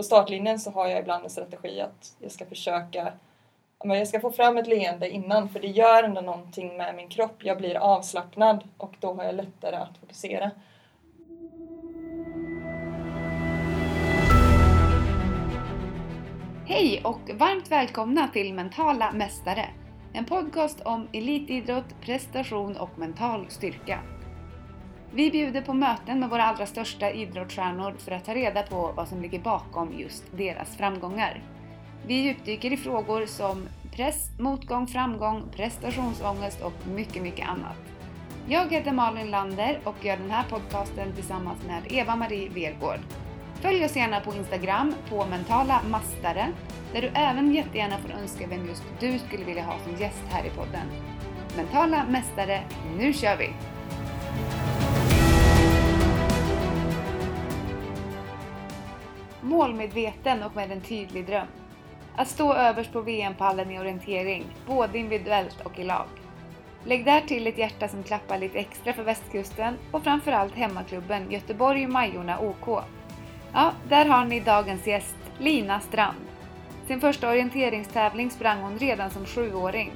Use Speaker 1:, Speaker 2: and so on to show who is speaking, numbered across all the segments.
Speaker 1: på startlinjen så har jag ibland en strategi att jag ska försöka men jag ska få fram ett leende innan för det gör ändå någonting med min kropp. Jag blir avslappnad och då har jag lättare att fokusera.
Speaker 2: Hej och varmt välkomna till Mentala Mästare. En podcast om elitidrott, prestation och mental styrka. Vi bjuder på möten med våra allra största idrottsstjärnor för att ta reda på vad som ligger bakom just deras framgångar. Vi djupdyker i frågor som press, motgång, framgång, prestationsångest och mycket, mycket annat. Jag heter Malin Lander och gör den här podcasten tillsammans med Eva-Marie Vergård. Följ oss gärna på Instagram på mentala mastare där du även jättegärna får önska vem just du skulle vilja ha som gäst här i podden. Mentala mästare, nu kör vi! Målmedveten och med en tydlig dröm. Att stå överst på VM-pallen i orientering, både individuellt och i lag. Lägg där till ett hjärta som klappar lite extra för västkusten och framförallt hemmaklubben Göteborg Majorna OK. Ja, där har ni dagens gäst, Lina Strand. Sin första orienteringstävling sprang hon redan som sjuåring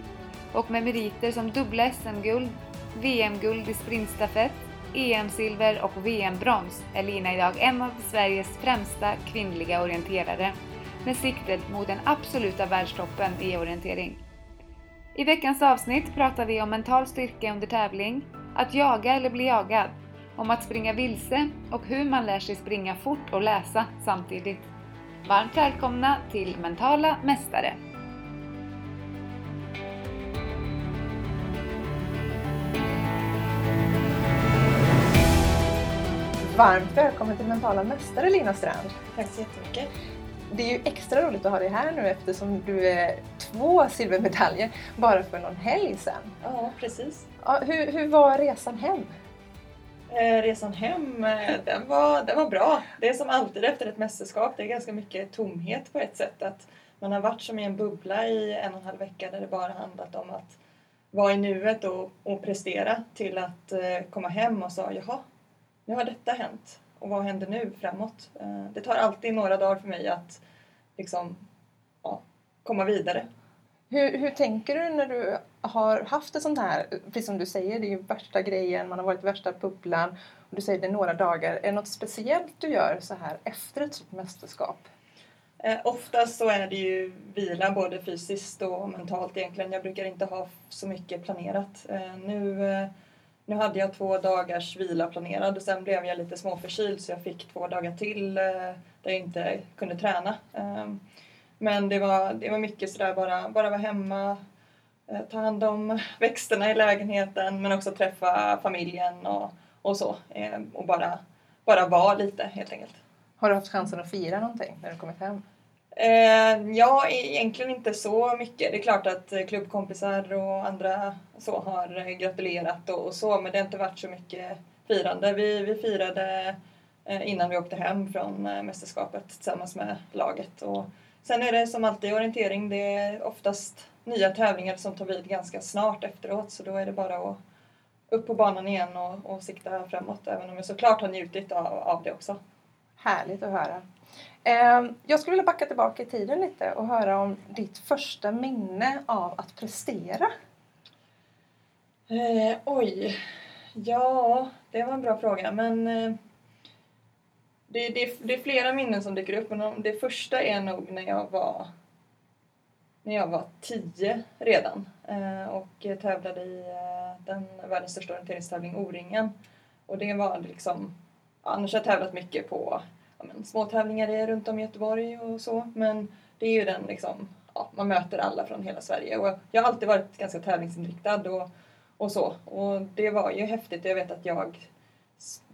Speaker 2: och med meriter som dubbla SM-guld, VM-guld i sprintstafett, EM-silver och VM-brons är Lina idag en av Sveriges främsta kvinnliga orienterare med siktet mot den absoluta världstoppen i orientering. I veckans avsnitt pratar vi om mental styrka under tävling, att jaga eller bli jagad, om att springa vilse och hur man lär sig springa fort och läsa samtidigt. Varmt välkomna till Mentala Mästare!
Speaker 3: Varmt välkommen till Mentala Mästare Lina Strand.
Speaker 1: Tack så jättemycket.
Speaker 3: Det är ju extra roligt att ha dig här nu eftersom du är två silvermedaljer bara för någon helg sedan.
Speaker 1: Ja, precis.
Speaker 3: Ja, hur, hur var resan hem?
Speaker 1: Eh, resan hem, eh, den var, den var bra. Det är som alltid efter ett mästerskap, det är ganska mycket tomhet på ett sätt. Att man har varit som i en bubbla i en och en halv vecka där det bara handlat om att vara i nuet och, och prestera till att eh, komma hem och säga jaha, nu har detta hänt och vad händer nu framåt? Eh, det tar alltid några dagar för mig att liksom, ja, komma vidare.
Speaker 3: Hur, hur tänker du när du har haft ett sånt här, precis som du säger, det är ju värsta grejen, man har varit i värsta bubblan och du säger det några dagar. Är det något speciellt du gör så här efter ett sånt mästerskap?
Speaker 1: Eh, oftast så är det ju vila både fysiskt och mentalt egentligen. Jag brukar inte ha så mycket planerat. Eh, nu eh, nu hade jag två dagars vila planerad och sen blev jag lite småförkyld så jag fick två dagar till eh, där jag inte kunde träna. Ehm, men det var, det var mycket sådär bara, bara vara hemma, eh, ta hand om växterna i lägenheten men också träffa familjen och, och så. Ehm, och bara, bara vara lite helt enkelt.
Speaker 3: Har du haft chansen att fira någonting när du kommit hem?
Speaker 1: Eh, ja, e- egentligen inte så mycket. Det är klart att eh, klubbkompisar och andra så har eh, gratulerat och, och så, men det har inte varit så mycket firande. Vi, vi firade eh, innan vi åkte hem från eh, mästerskapet tillsammans med laget. Och sen är det som alltid orientering, det är oftast nya tävlingar som tar vid ganska snart efteråt, så då är det bara att upp på banan igen och, och sikta framåt, även om jag såklart har njutit av, av det också.
Speaker 3: Härligt att höra. Ehm, jag skulle vilja backa tillbaka i tiden lite och höra om ditt första minne av att prestera.
Speaker 1: Eh, oj. Ja, det var en bra fråga. Men eh, det, det, det, är flera minnen som dyker upp. Men det första är nog när jag var när jag var tio redan eh, och tävlade i eh, den världens största orienteringstävling O-ringen. Och det var liksom, annars har jag tävlat mycket på men, små tävlingar runt om i Göteborg och så. Men det är ju den liksom, ja, man möter alla från hela Sverige. Och jag har alltid varit ganska tävlingsinriktad och, och så. Och det var ju häftigt. Jag vet att jag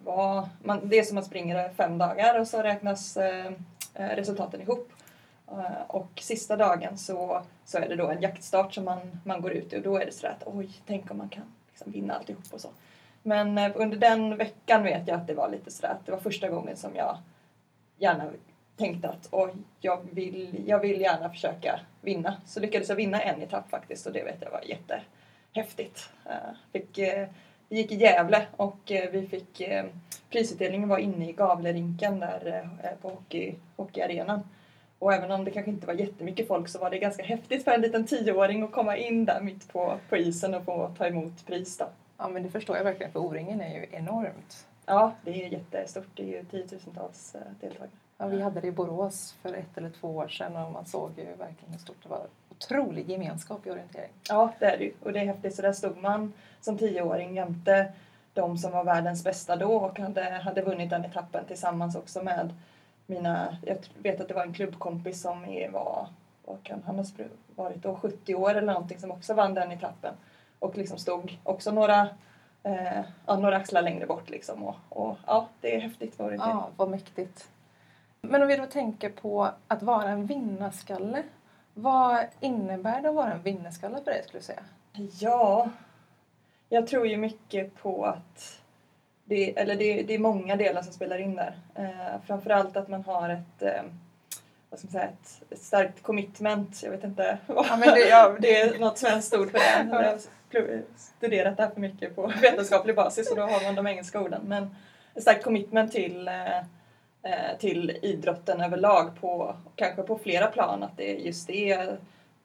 Speaker 1: var, man, det är som att man springer fem dagar och så räknas eh, eh resultaten ihop. Eh, och sista dagen så, så är det då en jaktstart som man, man går ut i och då är det sådär att oj, tänk om man kan liksom vinna alltihop och så. Men eh, under den veckan vet jag att det var lite sådär att det var första gången som jag gärna tänkte att oj, jag vill, jag vill gärna försöka vinna. Så lyckades jag vinna en etapp faktiskt och det vet jag var jättehäftigt. Eh, fick eh, vi gick i Gävle och eh, vi fick prisutdelningen var inne i Gavlerinken där på hockey, hockeyarenan. Och även om det kanske inte var jättemycket folk så var det ganska häftigt för en liten tioåring att komma in där mitt på, på isen och få ta emot pris. Då.
Speaker 3: Ja men det förstår jag verkligen för O-ringen är ju enormt.
Speaker 1: Ja, det är jättestort. Det är ju tiotusentals deltagare.
Speaker 3: Ja, vi hade det i Borås för ett eller två år sedan och man såg ju verkligen hur stort det var. Otrolig gemenskap i orientering.
Speaker 1: Ja, det är det ju. Och det är häftigt. Så där stod man som tioåring jämte de som var världens bästa då och hade, hade vunnit den etappen tillsammans också med mina, jag vet att det var en klubbkompis som var, vad kan han ha varit då, 70 år eller någonting som också vann den etappen. Och liksom stod också några, eh, ja, några axlar längre bort liksom. Och, och ja, det är häftigt för orientering.
Speaker 3: Ja, vad mäktigt. Men om vi då tänker på att vara en vinnarskalle. Vad innebär det att vara en vinnarskalle för dig skulle du säga?
Speaker 1: Ja, jag tror ju mycket på att det, eller det, det är många delar som spelar in där. Eh, framförallt att man har ett, eh, vad ska man säga, ett, ett, starkt commitment. Jag vet inte vad ja, men det, ja, det är något svenskt ord för det. Studerat det här för mycket på vetenskaplig basis och då har man de engelska orden. Men ett starkt commitment till eh, eh, till idrotten överlag på kanske på flera plan. Att det är just det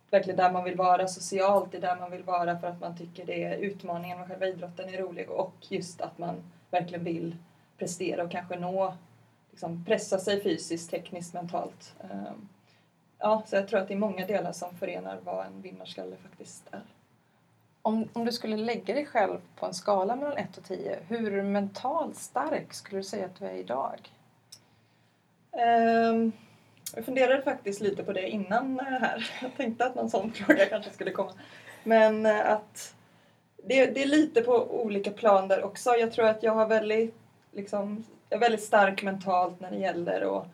Speaker 1: verkligen där man vill vara socialt, det är där man vill vara för att man tycker det är utmaningen med själva idrotten är rolig och just att man verkligen vill prestera och kanske nå, liksom pressa sig fysiskt, tekniskt, mentalt. Eh, ja, så jag tror att det är många delar som förenar vad en vinnarskalle faktiskt är.
Speaker 3: Om, om du skulle lägga dig själv på en skala mellan 1 och 10, hur mentalt stark skulle du säga att du är idag?
Speaker 1: Um, jag funderade faktiskt lite på det innan eh, här. Jag tänkte att någon sån fråga kanske skulle komma. Men eh, att det, det, är lite på olika plan där också. Jag tror att jag har väldigt, liksom, är väldigt stark mentalt när det gäller att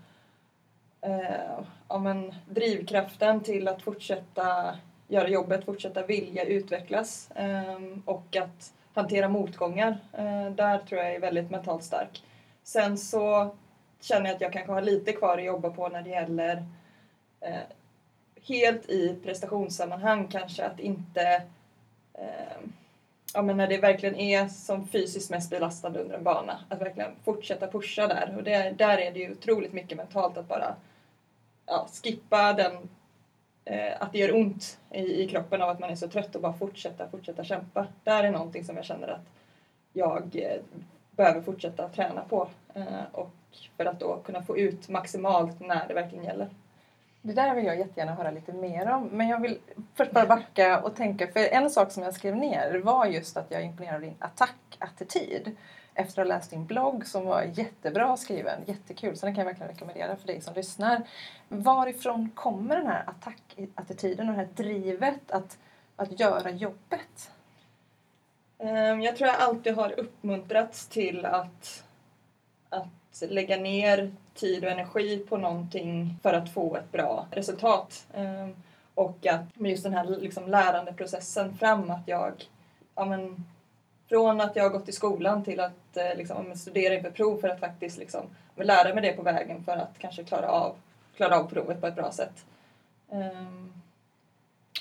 Speaker 1: uh, ja, men, drivkraften till att fortsätta göra jobbet, fortsätta vilja utvecklas ehm, och att hantera motgångar. Eh, där tror jag är väldigt mentalt stark. Sen så känner jag att jag kanske har lite kvar att jobba på när det gäller eh, helt i prestationssammanhang kanske att inte ehm, ja, men när det verkligen är som fysiskt mest belastande under en bana, att verkligen fortsätta pusha där. Och det, där är det ju otroligt mycket mentalt att bara ja, skippa den, Eh, att det gör ont i, i kroppen av att man är så trött och bara fortsätta, fortsätta kämpa. Där är någonting som jag känner att jag eh, behöver fortsätta träna på. Eh, och för att då kunna få ut maximalt när det verkligen gäller.
Speaker 3: Det där vill jag jättegärna höra lite mer om. Men jag vill först bara backa och tänka, för en sak som jag skrev ner var just att jag imponerade av din attackattityd. Efter att ha läst din blogg som var jättebra skriven, jättekul, så den kan jag verkligen rekommendera för dig som lyssnar. Varifrån kommer den här attackattityden och det här drivet att, att göra jobbet?
Speaker 1: Ehm, jag tror jag alltid har uppmuntrats till att, att lägga ner tid och energi på någonting för att få ett bra resultat. Ehm, och att med just den här liksom lärandeprocessen fram att jag, ja men, från att jag har gått i skolan till att eh, liksom, studera inför prov för att faktiskt liksom, lära mig det på vägen för att kanske klara av, klara av provet på ett bra sätt. Um,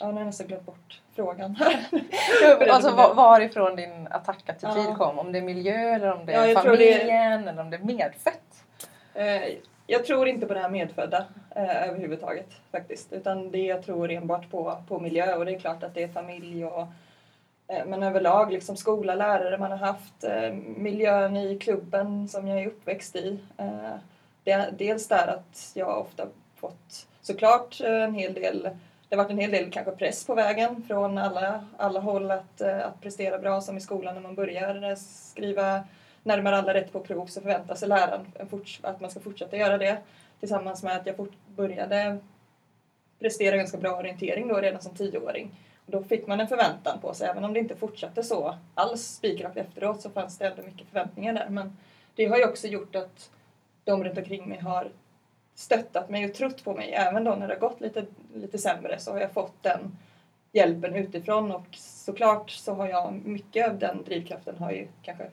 Speaker 1: ja, nu har jag nästan glömt bort frågan.
Speaker 3: alltså varifrån din attackattityd ja. kom? Om det är miljö eller om det är ja, familjen det... eller om det är medfött?
Speaker 1: Eh, jag tror inte på det här medfödda eh, överhuvudtaget faktiskt. Utan det jag tror enbart på, på miljö och det är klart att det är familj och Eh, men överlag liksom skola, lärare man har haft, eh, miljön i klubben som jag är uppväxt i. Eh, det, dels där att jag ofta fått såklart en hel del det har varit en hel del kanske press på vägen från alla, alla håll att, att prestera bra som i skolan när man börjar skriva närmare alla rätt på prov så förväntar sig läraren att man ska fortsätta göra det tillsammans med att jag fort började prestera ganska bra orientering då redan som tioåring. Då fick man en förväntan på sig, även om det inte fortsatte så alls spikrakt efteråt så fanns det ändå mycket förväntningar där. Men det har ju också gjort att de runt omkring mig har stöttat mig och trott på mig. Även då när det har gått lite, lite sämre så har jag fått den hjälpen utifrån och såklart så har jag mycket av den drivkraften har ju kanske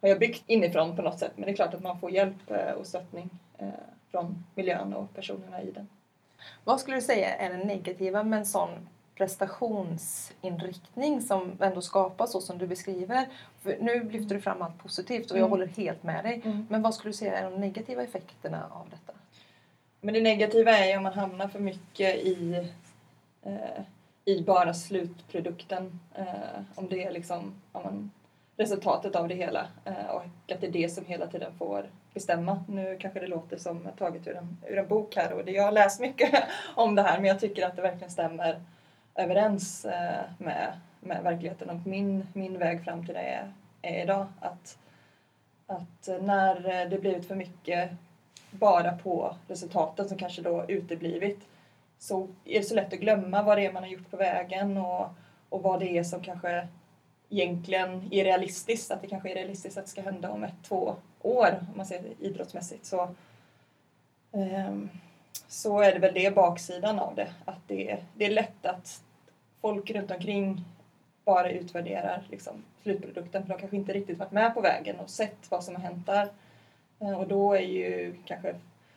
Speaker 1: har jag byggt inifrån på något sätt men det är klart att man får hjälp eh, och stöttning eh, från miljön och personerna i den.
Speaker 3: Vad skulle du säga är det negativa med en sån prestationsinriktning som ändå skapas så som du beskriver. För nu lyfter du fram allt positivt och jag
Speaker 1: Mm.
Speaker 3: håller helt med dig.
Speaker 1: Mm.
Speaker 3: Men vad skulle du säga är de negativa effekterna av detta?
Speaker 1: Men det negativa är ju om man hamnar för mycket i, eh, i bara slutprodukten. Eh, om det är liksom men, resultatet av det hela eh, och att det är det som hela tiden får bestämma. Nu kanske det låter som taget ur en, ur en bok här och det, jag har läst mycket om det här men jag tycker att det verkligen stämmer överens eh, med, med verkligheten och min, min väg fram till det är, är idag. Att, att eh, när eh, det blivit för mycket bara på resultaten som kanske då uteblivit så är det så lätt att glömma vad det är man har gjort på vägen och, och vad det är som kanske egentligen är realistiskt. Att det kanske är realistiskt att det ska hända om ett, två år om man ser det idrottsmässigt. Så, um, så är det väl det baksidan av det. Att det, det är lätt att folk runt omkring bara utvärderar liksom, slutprodukten för de kanske inte riktigt varit med på vägen och sett vad som har hänt där. Eh, och då är ju kanske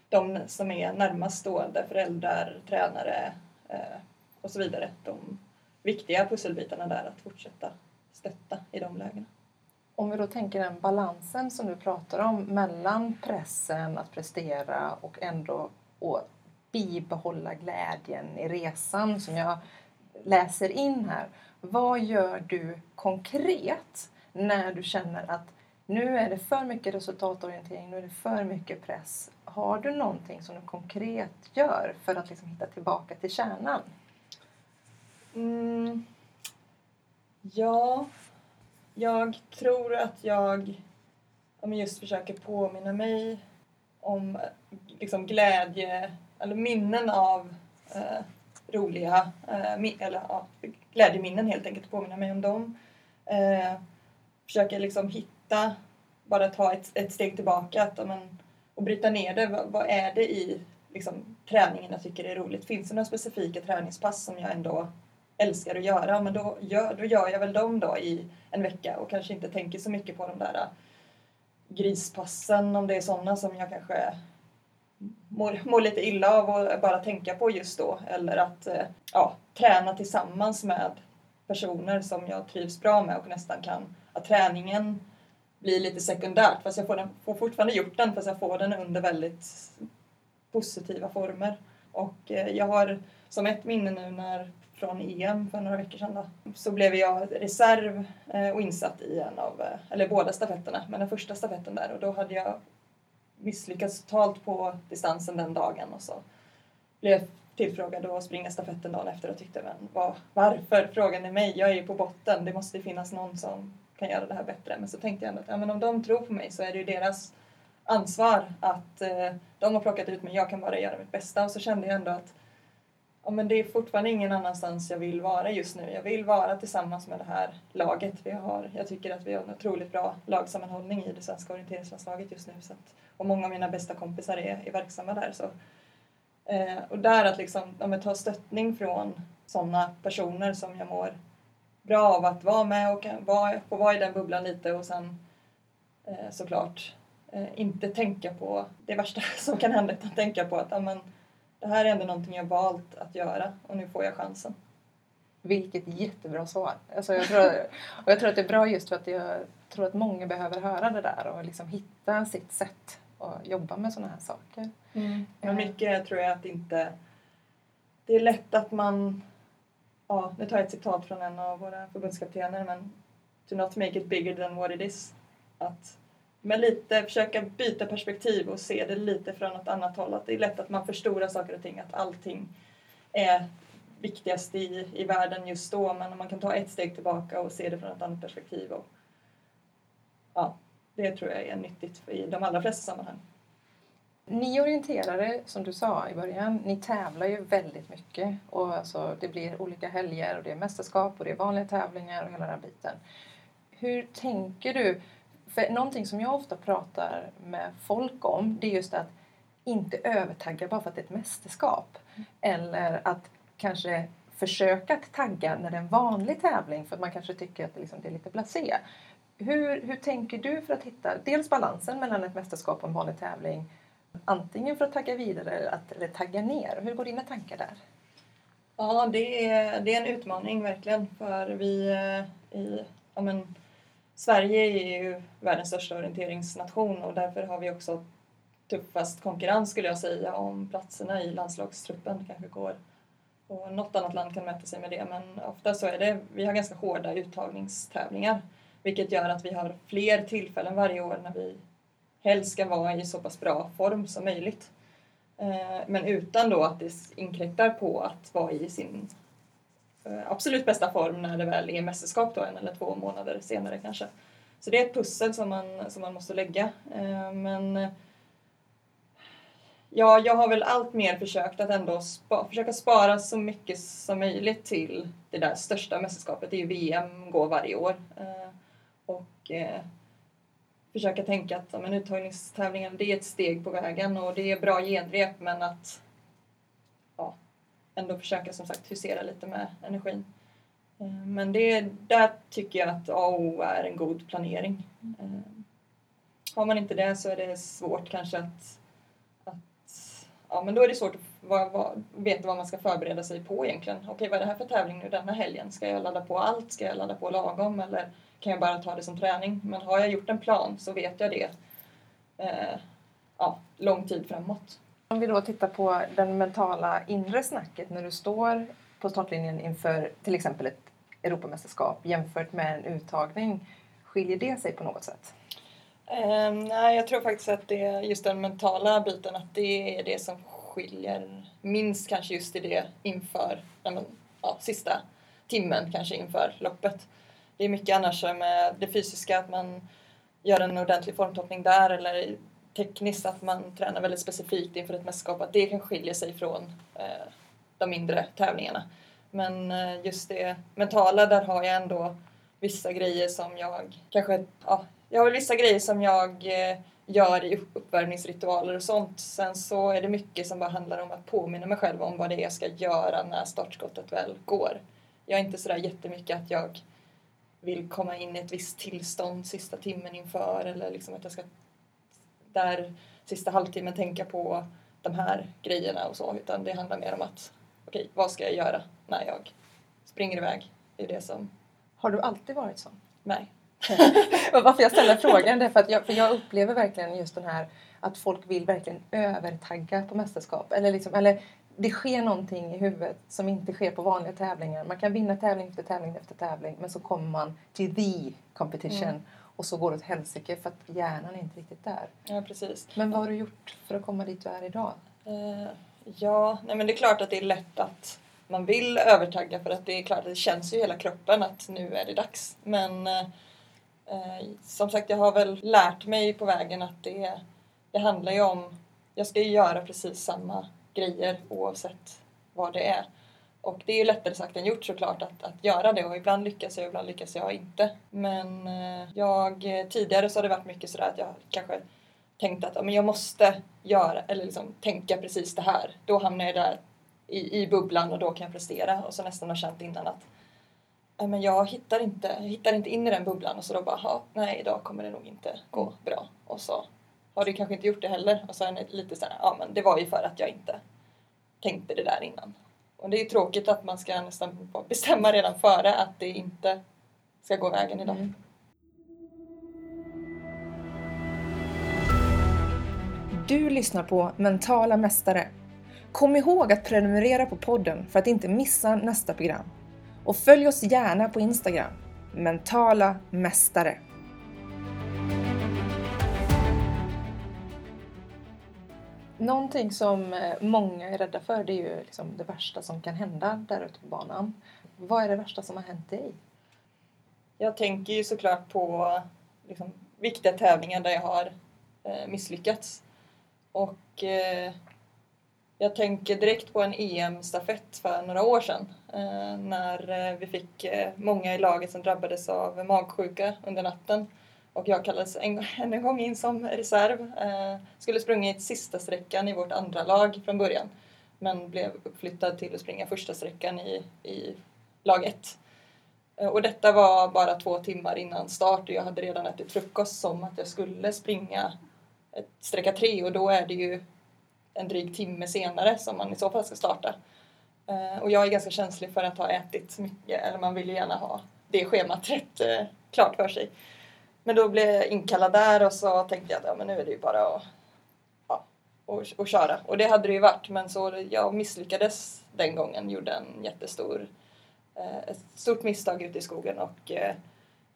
Speaker 1: de som är närmast stående, föräldrar, tränare eh, och så vidare, de viktiga pusselbitarna där att fortsätta stötta i de lägena.
Speaker 3: Om vi då tänker den balansen som du pratar om mellan pressen att prestera och ändå och bibehålla glädjen i resan som jag läser in här. Vad gör du konkret när du känner att nu är det för mycket resultatorientering, nu är det för mycket press. Har du någonting som du konkret gör för att liksom hitta tillbaka till kärnan?
Speaker 1: Mm. Ja, jag tror att jag just försöker påminna mig om liksom glädje, eller minnen av eh, roliga, eh, eller ja, glädjeminnen helt enkelt, påminna mig om dem. Eh, försöka liksom hitta, bara ta ett, ett steg tillbaka att, amen, och bryta ner det. Vad, vad är det i liksom, träningen jag tycker är roligt? Finns det några specifika träningspass som jag ändå älskar att göra? Men då gör, då gör jag väl dem då i en vecka och kanske inte tänker så mycket på de där grispassen om det är sådana som jag kanske mår, mår lite illa av att bara tänka på just då. Eller att eh, ja, träna tillsammans med personer som jag trivs bra med och nästan kan, att träningen blir lite sekundärt fast jag får, den, får fortfarande gjort den fast jag får den under väldigt positiva former. Och eh, jag har som ett minne nu när från EM för några veckor sedan då, så blev jag reserv eh, och insatt i en av, eh, eller båda stafetterna, men den första stafetten där och då hade jag misslyckats totalt på distansen den dagen och så blev jag tillfrågad att springa stafetten dagen efter och tyckte men vad, varför frågar ni mig? Jag är ju på botten, det måste finnas någon som kan göra det här bättre. Men så tänkte jag ändå att ja, men om de tror på mig så är det ju deras ansvar att eh, de har plockat ut mig, jag kan bara göra mitt bästa. Och så kände jag ändå att oh, men det är fortfarande ingen annanstans jag vill vara just nu. Jag vill vara tillsammans med det här laget. Vi har, jag tycker att vi har en otroligt bra lagsammanhållning i det svenska orienteringslandslaget just nu. Så att, och många av mina bästa kompisar är, är verksamma där. Så, eh, och där att liksom, ja, ta stöttning från sådana personer som jag mår bra av att vara med och kan vara, få vara i den bubblan lite och sen eh, såklart eh, inte tänka på det värsta som kan hända utan tänka på att ja, det här är ändå någonting jag valt att göra och nu får jag chansen.
Speaker 3: Vilket jättebra svar. Alltså jag, tror, och jag tror att det är bra just för att jag tror att många behöver höra det där och liksom hitta sitt sätt att jobba med sådana här saker.
Speaker 1: Men mycket tror jag att inte... Det är lätt att man... Ja, nu tar jag ett citat från en av våra förbundskaptener men to not make it bigger than what it is. Att men lite försöka byta perspektiv och se det lite från ett annat håll. Att det är lätt att man förstorar saker och ting, att allting är viktigast i, i världen just då. Men om man kan ta ett steg tillbaka och se det från ett annat perspektiv. Och, ja, det tror jag är nyttigt i de allra flesta sammanhang.
Speaker 3: Ni orienterare, som du sa i början, ni tävlar ju väldigt mycket. Och alltså, det blir olika helger och det är mästerskap och det är vanliga tävlingar och hela den här biten. Hur tänker du? För någonting som jag ofta pratar med folk om, det är just att inte övertagga bara för att det är ett mästerskap. Eller att kanske försöka att tagga när det är en vanlig tävling för att man kanske tycker att det, liksom, det är lite blasé. Hur, hur tänker du för att hitta dels balansen mellan ett mästerskap och en vanlig tävling Antingen för att tagga vidare eller, att, eller tagga ner. Hur går dina tankar där?
Speaker 1: Ja, det är, det är en utmaning verkligen för vi eh, i ja, men, Sverige är ju världens största orienteringsnation och därför har vi också tuffast konkurrens skulle jag säga om platserna i landslagstruppen. kanske går och något annat land kan mäta sig med det men ofta så är det, vi har ganska hårda uttagningstävlingar vilket gör att vi har fler tillfällen varje år när vi helst ska vara i så pass bra form som möjligt. Eh, men utan då att det inkräktar på att vara i sin Eh, absolut bästa form när det väl är mästerskap då en eller två månader senare kanske. Så det är ett pussel som man, som man måste lägga. Eh, men eh, ja, jag har väl allt mer försökt att ändå spa, försöka spara så mycket som möjligt till det där största mästerskapet. Det är ju VM går varje år. Och försöka tänka att men, uttagningstävlingen det är ett steg på vägen och det är bra genrep men att ändå försöka som sagt husera lite med energin. Eh, men det, där tycker jag att A och O är en god planering. Eh, har man inte det så är det svårt kanske att, att ja men då är det svårt att vad, vad, veta vad man ska förbereda sig på egentligen. Okej, vad är det här för tävling nu denna helgen? Ska jag ladda på allt? Ska jag ladda på lagom? Eller kan jag bara ta det som träning. Men har jag gjort en plan så vet jag det eh, ja, lång tid framåt.
Speaker 3: Om vi då tittar på den mentala inre snacket när du står på startlinjen inför till exempel ett Europamästerskap jämfört med en uttagning. Skiljer det sig på något sätt?
Speaker 1: Ehm, nej, jag tror faktiskt att det är just den mentala biten, att det är det som skiljer minst kanske just i det inför ja, sista timmen kanske inför loppet det är mycket annars med eh, det fysiska, att man gör en ordentlig formtoppning där eller tekniskt att man tränar väldigt specifikt inför ett mästerskap, att det kan skilja sig från eh, de mindre tävlingarna. Men eh, just det mentala, där har jag ändå vissa grejer som jag kanske, ja, jag har väl vissa grejer som jag eh, gör i uppvärmningsritualer och sånt. Sen så är det mycket som bara handlar om att påminna mig själv om vad det är jag ska göra när startskottet väl går. Jag är inte sådär jättemycket att jag vill komma in i ett visst tillstånd sista timmen inför eller liksom att jag ska där sista halvtimmen tänka på de här grejerna och så utan det handlar mer om att okej, okay, vad ska jag göra när jag springer iväg? Det är det som...
Speaker 3: Har du alltid varit sån?
Speaker 1: Nej.
Speaker 3: Varför jag ställer frågan är för att jag, för jag upplever verkligen just den här att folk vill verkligen övertagga på mästerskap. Eller, liksom, eller det sker någonting i huvudet som inte sker på vanliga tävlingar. Man kan vinna tävling efter tävling efter tävling men så kommer man till the competition mm. Och så går det åt helsike för att hjärnan är inte riktigt där.
Speaker 1: Ja, precis.
Speaker 3: Men vad har du gjort för att komma dit du är idag?
Speaker 1: Uh, ja, nej men det är klart att det är lätt att man vill övertagga för att det är klart att det känns ju i hela kroppen att nu är det dags. Men uh, som sagt, jag har väl lärt mig på vägen att det, det handlar ju om, jag ska ju göra precis samma grejer oavsett vad det är. Och det är ju lättare sagt än gjort såklart att, att göra det och ibland lyckas jag och ibland lyckas jag inte. Men eh, jag, tidigare så har det varit mycket sådär att jag kanske tänkt att men jag måste göra eller liksom tänka precis det här. Då hamnar jag där i, i bubblan och då kan jag prestera och så nästan har känt innan att men jag hittar inte, jag hittar inte in i den bubblan och så då bara, nej idag kommer det nog inte gå bra. Och så har du kanske inte gjort det heller. Och så är det lite såhär, ja men det var ju för att jag inte tänkte det där innan. Och det är ju tråkigt att man ska nästan bestämma redan före att det inte ska gå vägen idag. Mm.
Speaker 3: Du lyssnar på Mentala Mästare. Kom ihåg att prenumerera på podden för att inte missa nästa program. Och följ oss gärna på Instagram, Mentala Mästare. Någonting som eh, många är rädda för det är ju liksom det värsta som kan hända där ute på banan. Vad är det värsta som har hänt dig?
Speaker 1: Jag tänker ju såklart på liksom, viktiga tävlingar där jag har eh, misslyckats. Och eh, jag tänker direkt på en EM-stafett för några år sedan eh, när eh, vi fick eh, många i laget som drabbades av magsjuka under natten och jag kallades en, en gång in som reserv. Eh, skulle sprungit sista sträckan i vårt andra lag från början. Men blev uppflyttad till att springa första sträckan i, i lag 1. Eh, och detta var bara två timmar innan start och jag hade redan ätit frukost som att jag skulle springa ett sträcka 3 och då är det ju en dryg timme senare som man i så fall ska starta. Eh, och jag är ganska känslig för att ha ätit mycket, eller man vill ju gärna ha det schemat rätt eh, klart för sig. Men då blev jag inkallad där och så tänkte jag att ja, men nu är det ju bara att ja, och, och köra. Och det hade det ju varit men så jag misslyckades den gången, gjorde en jättestor eh, ett stort misstag ute i skogen och eh,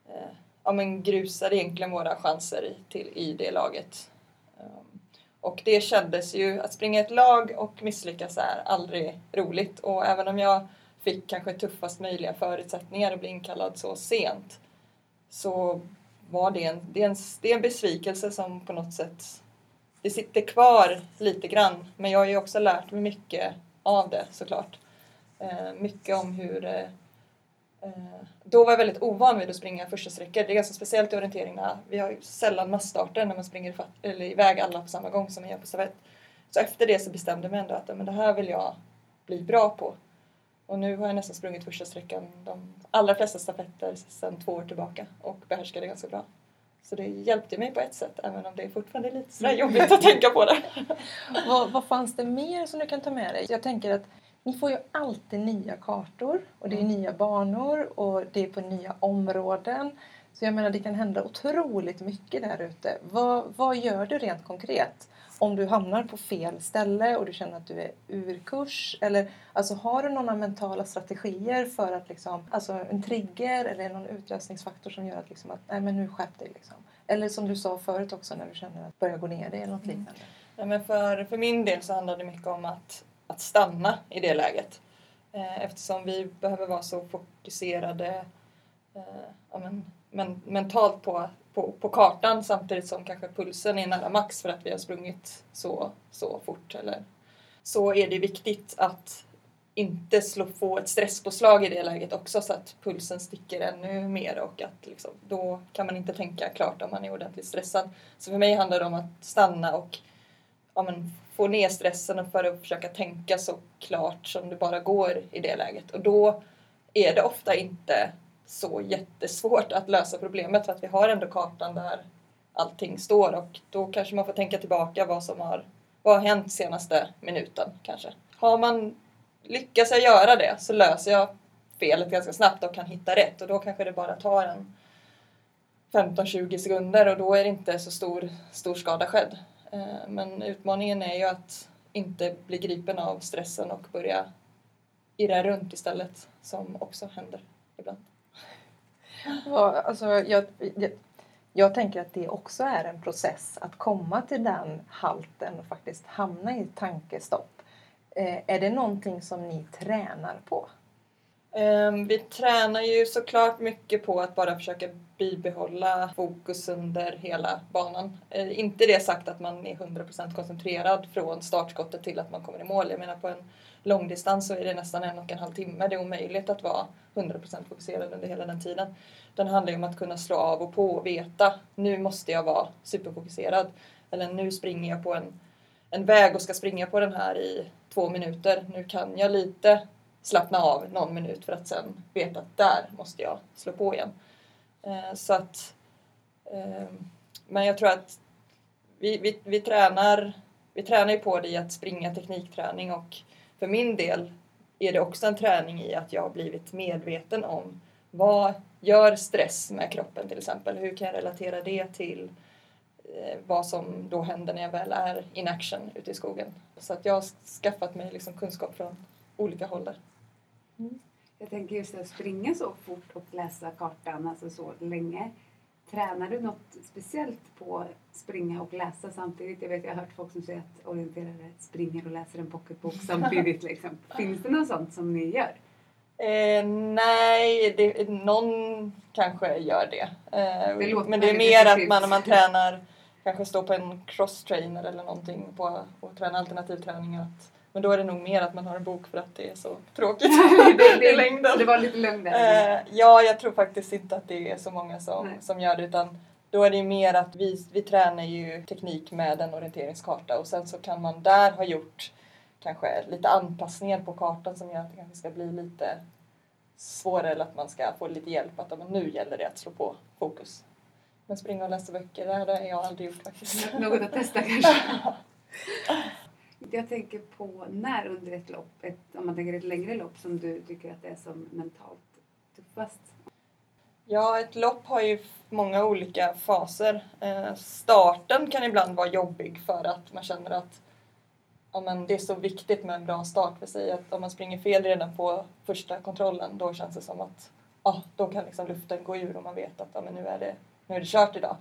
Speaker 1: eh ja, men grusade egentligen våra chanser i, till, i det laget. Um, och det kändes ju, att springa ett lag och misslyckas är aldrig roligt och även om jag fick kanske tuffast möjliga förutsättningar att bli inkallad så sent så var det en, det är en, det är en besvikelse som på något sätt det sitter kvar lite grann. Men jag har ju också lärt mig mycket av det såklart. Eh, mycket om hur eh, eh då var jag väldigt ovan vid att springa första sträckor. Det är ganska speciellt i orienteringarna. Vi har ju sällan massstarter när man springer eller iväg alla på samma gång som man gör på servett. Så efter det så bestämde jag mig ändå att men det här vill jag bli bra på. Och nu har jag nästan sprungit första sträckan de allra flesta stafetter sedan två år tillbaka och behärskar det ganska bra. Så det hjälpte mig på ett sätt även om det är fortfarande lite sådär jobbigt att tänka på det.
Speaker 3: vad, vad fanns det mer som du kan ta med dig? Jag tänker att ni får ju alltid nya kartor och det är mm. nya banor och det är på nya områden. Så jag menar det kan hända otroligt mycket där ute. Vad, vad gör du rent konkret? Om du hamnar på fel ställe och du känner att du är ur kurs? Eller alltså, har du några mentala strategier för att liksom, alltså en trigger eller någon utlösningsfaktor som gör att, liksom, att nej men nu skärp dig liksom? Eller som du sa förut också när du känner att börja gå ner dig eller något mm. liknande.
Speaker 1: Ja, men för, för min del så handlar det mycket om att, att stanna i det läget. Eh, eftersom vi behöver vara så fokuserade eh, ja, men, men, mentalt på på, på kartan samtidigt som kanske pulsen är nära max för att vi har sprungit så, så fort. Eller, så är det viktigt att inte slå, få ett stresspåslag i det läget också så att pulsen sticker ännu mer och att liksom, då kan man inte tänka klart om man är ordentligt stressad. Så för mig handlar det om att stanna och ja, men, få ner stressen för att försöka tänka så klart som det bara går i det läget. Och då är det ofta inte så jättesvårt att lösa problemet för att vi har ändå kartan där allting står och då kanske man får tänka tillbaka vad som har, vad har hänt senaste minuten kanske. Har man lyckas jag göra det så löser jag felet ganska snabbt och kan hitta rätt och då kanske det bara tar en 15-20 sekunder och då är det inte så stor, stor skada skedd. Eh, men utmaningen är ju att inte bli gripen av stressen och börja irra runt istället som också händer ibland.
Speaker 3: Ja, alltså, jag, jag, jag, tänker att det också är en process att komma till den halten och faktiskt hamna i tankestopp. Eh, är det någonting som ni tränar på?
Speaker 1: Ehm, vi tränar ju såklart mycket på att bara försöka bibehålla fokus under hela banan. Eh, inte det sagt att man är 100% koncentrerad från startskottet till att man kommer i mål. Jag menar på en långdistans så är det nästan en och en halv timme. Det är omöjligt att vara 100% fokuserad under hela den tiden. Den handlar ju om att kunna slå av och på och veta nu måste jag vara superfokuserad. Eller nu springer jag på en, en väg och ska springa på den här i två minuter. Nu kan jag lite slappna av någon minut för att sen veta att där måste jag slå på igen. Eh, så att, eh, men jag tror att vi, vi, vi, tränar, vi tränar ju på det i att springa teknikträning och för min del är det också en träning i att jag har blivit medveten om vad gör stress med kroppen till exempel? Hur kan jag relatera det till eh, vad som då händer när jag väl är in action ute i skogen? Så att jag har skaffat mig liksom kunskap från olika håll där.
Speaker 2: Mm. Jag tänker just att springa så fort och läsa kartan alltså så länge. Tränar du något speciellt på springa och läsa samtidigt? Jag vet jag har hört folk som säger att orienterare springer och läser en pocketbok samtidigt. Liksom. Finns det något sånt som ni gör?
Speaker 1: Eh, nej, det, någon kanske gör det. Eh, det men det är mer att man när man tränar kanske står på en cross-trainer eller någonting på, och tränar alternativträningar. Att, men då är det nog mer att man har en bok för att det är så tråkigt
Speaker 2: i längden. Det var lite lögn
Speaker 1: eh, Ja, jag tror faktiskt inte att det är så många som, som gör det utan då är det mer att vi, vi tränar ju teknik med en orienteringskarta och sen så kan man där ha gjort kanske lite anpassningar på kartan som gör att det kanske ska bli lite svårare eller att man ska få lite hjälp att men nu gäller det att slå på fokus. Men springa och läsa böcker, det har jag aldrig gjort faktiskt.
Speaker 2: Något att testa kanske? Jag tänker på när under ett lopp, ett, om man tänker ett längre lopp, som du tycker att det är som mentalt tuffast?
Speaker 1: Ja, ett lopp har ju många olika faser. Eh, starten kan ibland vara jobbig för att man känner att ja, men det är så viktigt med en bra start. För sig att om man springer fel redan på första kontrollen då känns det som att ja, då kan liksom luften gå ur och man vet att ja, men nu, är det, nu är det kört idag.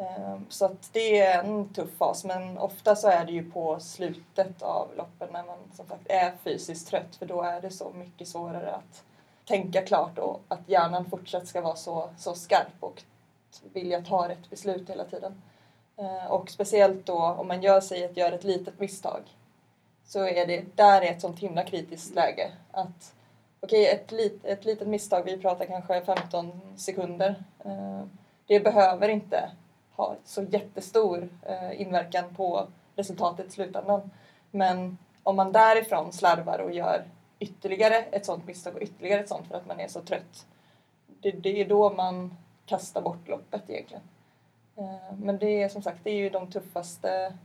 Speaker 1: Ehm, så att det är en tuff fas men ofta så är det ju på slutet av loppen när man som sagt är fysiskt trött för då är det så mycket svårare att tänka klart och att hjärnan fortsatt ska vara så, så skarp och vilja ta rätt beslut hela tiden. Ehm, och speciellt då om man gör sig att göra ett litet misstag så är det där är ett sånt himla kritiskt läge att okej, okay, ett, lit, ett litet misstag, vi pratar kanske 15 sekunder. Ehm, det behöver inte har så jättestor eh, inverkan på resultatet i slutändan. Men om man därifrån slarvar och gör ytterligare ett sånt misstag och ytterligare ett sånt för att man är så trött. Det, det är då man kastar bort loppet egentligen. Eh, men det är som sagt, det är ju de tuffaste,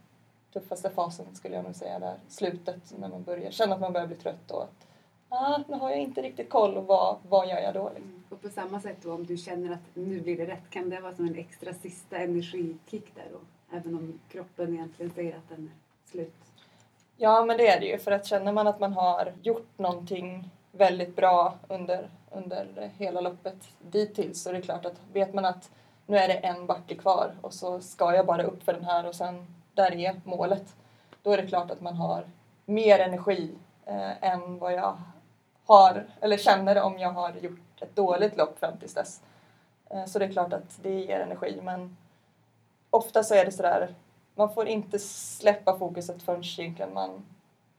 Speaker 1: tuffaste fasen skulle jag nog säga där. Slutet när man börjar känna att man börjar bli trött och att ah, nu har jag inte riktigt koll och vad, vad gör jag då? Liksom. Mm.
Speaker 2: Och på samma sätt då om du känner att nu blir det rätt, kan det vara som en extra sista energikick där då? Även om kroppen egentligen säger att den är slut?
Speaker 1: Ja, men det är det ju. För att känner man att man har gjort någonting väldigt bra under, under hela loppet dittills så är det klart att vet man att nu är det en backe kvar och så ska jag bara upp för den här och sen där är målet. Då är det klart att man har mer energi eh, än vad jag har, eller känner om jag har gjort ett dåligt lopp fram tills dess. Eh, så det är klart att det ger energi men ofta så är det sådär, man får inte släppa fokuset förrän egentligen man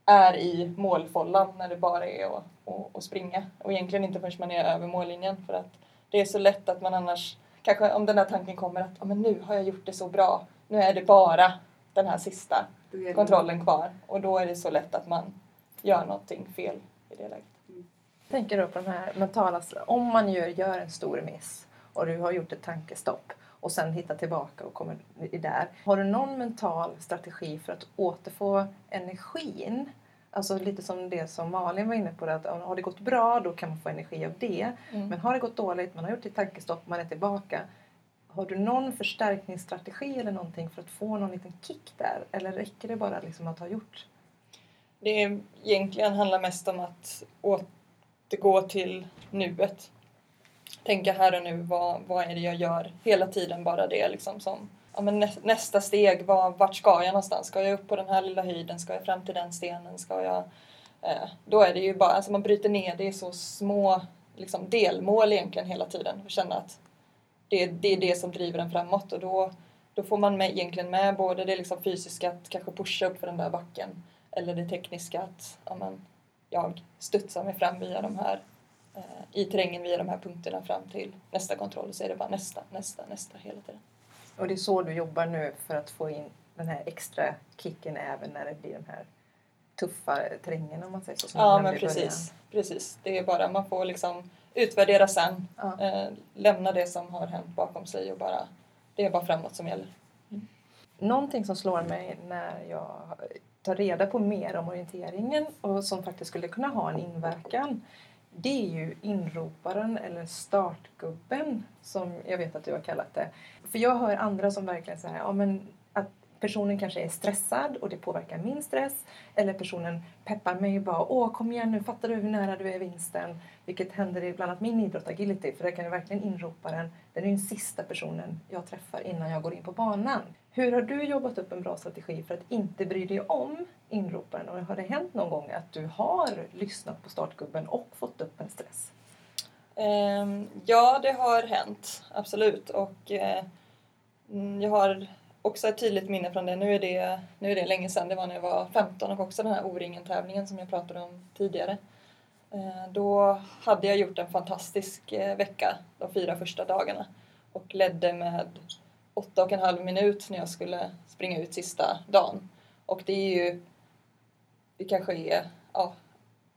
Speaker 1: är i målfållan när det bara är att, att, att springa och egentligen inte förrän man är över mållinjen för att det är så lätt att man annars, kanske om den här tanken kommer att oh, men nu har jag gjort det så bra, nu är det bara den här sista kontrollen kvar och då är det så lätt att man gör någonting fel i det läget.
Speaker 3: Tänker då på de här mentala, om man gör, gör en stor miss och du har gjort ett tankestopp och sen hittar tillbaka och kommer i där. Har du någon mental strategi för att återfå energin? Alltså lite som det som Malin var inne på, att har det gått bra då kan man få energi av det. Mm. Men har det gått dåligt, man har gjort ett tankestopp, man är tillbaka. Har du någon förstärkningsstrategi eller någonting för att få någon liten kick där? Eller räcker det bara liksom att ha gjort?
Speaker 1: Det är, egentligen handlar mest om att återgå till nuet. Tänka här och nu, vad, vad är det jag gör? Hela tiden bara det liksom som ja, men nä, nästa steg, var, vart ska jag någonstans? Ska jag upp på den här lilla höjden? Ska jag fram till den stenen? Ska jag... Eh, då är det ju bara, alltså man bryter ner det i så små liksom, delmål egentligen hela tiden och känna att det, det är det som driver en framåt och då, då får man med, egentligen med både det liksom fysiska, att kanske pusha upp för den där backen eller det tekniska att ja, men, jag studsar mig fram via de här eh, i terrängen via de här punkterna fram till nästa kontroll så är det bara nästa, nästa, nästa hela tiden.
Speaker 3: Och det är så du jobbar nu för att få in den här extra kicken även när det blir de här tuffa terrängen om man säger så?
Speaker 1: ja men precis, precis. Det är bara man får liksom utvärdera sen, ja. eh, lämna det som har hänt bakom sig och bara det är bara framåt som gäller.
Speaker 3: Någonting som slår mig när jag tar reda på mer om orienteringen och som faktiskt skulle kunna ha en inverkan det är ju inroparen eller startgubben som jag vet att du har kallat det. För jag hör andra som verkligen säger ja men att personen kanske är stressad och det påverkar min stress. Eller personen peppar mig och bara åh kom igen nu, fattar du hur nära du är vinsten? Vilket händer i bland annat min idrott agility för där kan ju verkligen inroparen, den är den sista personen jag träffar innan jag går in på banan. Hur har du jobbat upp en bra strategi för att inte bry dig om inroparen? Och har det hänt någon gång att du har lyssnat på startgubben och fått upp en stress?
Speaker 1: Ehm, ja, det har hänt. Absolut. Och eh, mm, jag har också ett tydligt minne från det. Nu är det, nu är det länge sedan. Det var när jag var 15 och också den här O-ringen-tävlingen som jag pratade om tidigare. Eh, då hade jag gjort en fantastisk eh, vecka de fyra första dagarna och ledde med åtta och en halv minut när jag skulle springa ut sista dagen. Och det är ju, det kanske är, ja,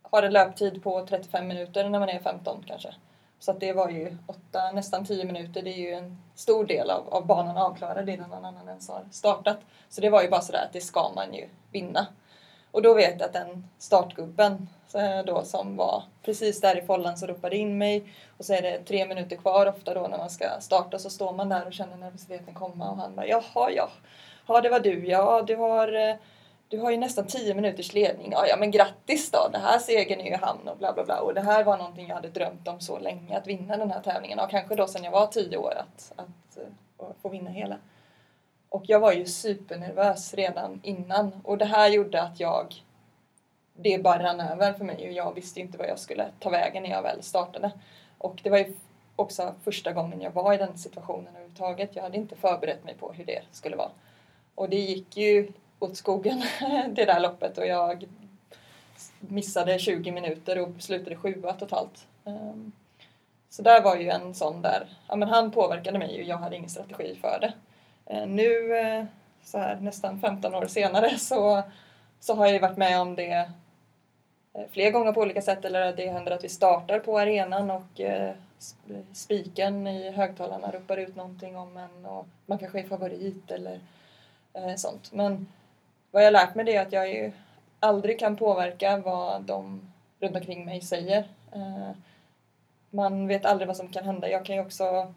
Speaker 1: har en löptid på 35 minuter när man är 15 kanske. Så att det var ju åtta, nästan 10 minuter, det är ju en stor del av, av banan avklarad innan någon annan ens har startat. Så det var ju bara sådär att det ska man ju vinna. Och då vet jag att den startgubben eh, då som var precis där i follan så ropade in mig och så är det tre minuter kvar ofta då när man ska starta så står man där och känner nervositeten komma och han bara jaha ja, ja det var du ja, du har eh, du har ju nästan tio minuters ledning. Ja, ja men grattis då, det här segern är ju i hamn och bla bla bla. Och det här var någonting jag hade drömt om så länge, att vinna den här tävlingen. Ja, kanske då sedan jag var tio år, att, att, att få vinna hela. Och jag var ju supernervös redan innan och det här gjorde att jag det bara rann över för mig och jag visste inte vad jag skulle ta vägen när jag väl startade. Och det var ju också första gången jag var i den situationen överhuvudtaget. Jag hade inte förberett mig på hur det skulle vara. Och det gick ju åt skogen det där loppet och jag missade 20 minuter och slutade sjua totalt. Ehm, så där var ju en sån där, ja men han påverkade mig och jag hade ingen strategi för det. Eh, nu eh, så här, nästan 15 år senare så, så har jag ju varit med om det eh, fler gånger på olika sätt eller det händer att vi startar på arenan och eh, spiken i högtalarna ropar ut någonting om en och man kanske är favorit eller eh, sånt. Men vad jag lärt mig det är att jag ju aldrig kan påverka vad de runt omkring mig säger. Eh, man vet aldrig vad som kan hända. Jag kan ju också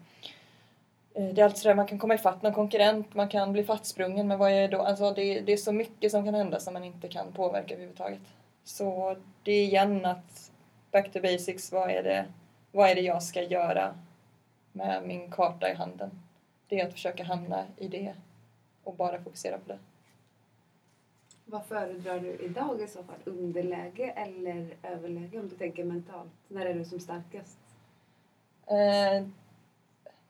Speaker 1: det är alltid sådär, man kan komma ifatt någon konkurrent, man kan bli fastsprungen, men vad är då? Alltså det, det är så mycket som kan hända som man inte kan påverka överhuvudtaget. Så det är igen att back to basics, vad är det, vad är det jag ska göra med min karta i handen? Det är att försöka hamna i det och bara fokusera på det.
Speaker 2: Vad föredrar du idag i så fall? Underläge eller överläge om du tänker mentalt? När är du som starkast?
Speaker 1: Eh,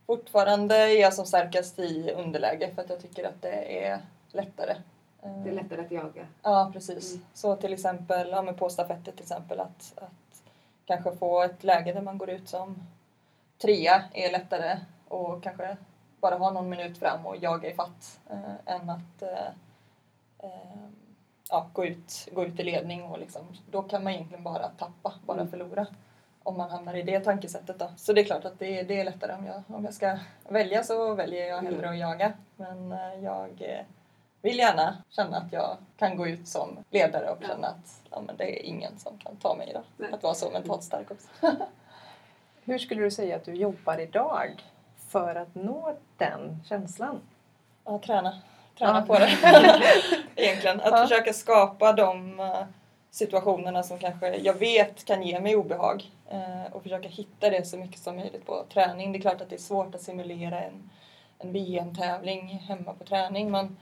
Speaker 1: Fortfarande är jag som starkast i underläge för att jag tycker att det är lättare.
Speaker 2: Det är lättare att jaga?
Speaker 1: Ja, precis. Mm. Så till exempel ja, på stafetter till exempel att, att kanske få ett läge där man går ut som trea är lättare och kanske bara ha någon minut fram och jaga ifatt eh, än att eh, eh, ja, gå, ut, gå ut i ledning och liksom, då kan man egentligen bara tappa, bara mm. förlora om man hamnar i det tankesättet då. Så det är klart att det, det är lättare om jag, om jag ska välja så väljer jag hellre att jaga. Men eh, jag eh, vill gärna känna att jag kan gå ut som ledare och känna att ja, men det är ingen som kan ta mig då. Att vara så mentalt stark också.
Speaker 3: Hur skulle du säga att du jobbar idag för att nå den känslan?
Speaker 1: Ja, träna. Träna ja. på det. Egentligen. Att ja. försöka skapa de eh, situationerna som kanske jag vet kan ge mig obehag eh, och försöka hitta det så mycket som möjligt på träning. Det är klart att det är svårt att simulera en, en VM-tävling hemma på träning men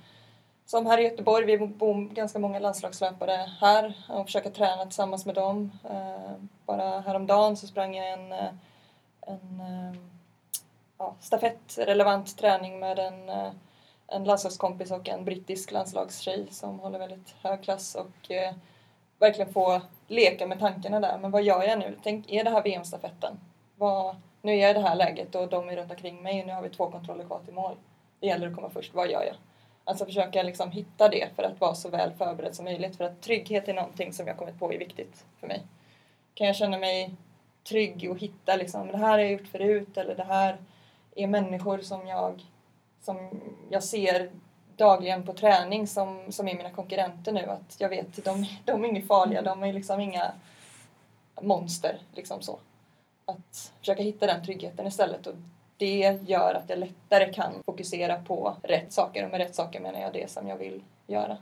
Speaker 1: som här i Göteborg, vi bor ganska många landslagslöpare här och försöka träna tillsammans med dem. Eh, bara häromdagen så sprang jag en, eh, en eh, ja, stafettrelevant träning med en, eh, en landslagskompis och en brittisk landslagstjej som håller väldigt hög klass och eh, verkligen få leka med tankarna där. Men vad gör jag nu? Tänk, är det här VM-stafetten? Vad, nu är jag i det här läget och de är runt omkring mig och nu har vi två kontroller kvar till mål. Det gäller att komma först. Vad gör jag? Alltså försöka liksom hitta det för att vara så väl förberedd som möjligt. För att trygghet är någonting som jag kommit på är viktigt för mig. Kan jag känna mig trygg och hitta liksom, det här har jag gjort förut eller det här är människor som jag, som jag ser dagligen på träning som, som är mina konkurrenter nu. Att jag vet, de, de är inga farliga, mm. de är liksom inga monster. Liksom så. Att försöka hitta den tryggheten istället. Och det gör att jag lättare kan fokusera på rätt saker. Och med rätt saker menar jag det som jag vill göra.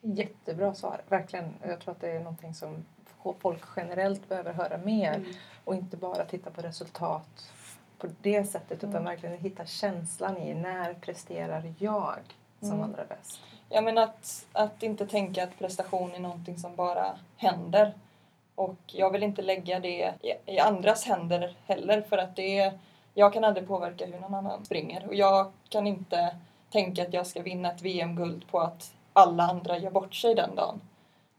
Speaker 3: Jättebra svar, verkligen. Jag tror att det är någonting som folk generellt behöver höra mer mm. och inte bara titta på resultat på det sättet utan mm. verkligen hitta känslan i när presterar jag som mm. allra bäst.
Speaker 1: Ja men att, att inte tänka att prestation är någonting som bara händer. Och jag vill inte lägga det i, i andras händer heller för att det jag kan aldrig påverka hur någon annan springer och jag kan inte tänka att jag ska vinna ett VM-guld på att alla andra gör bort sig den dagen.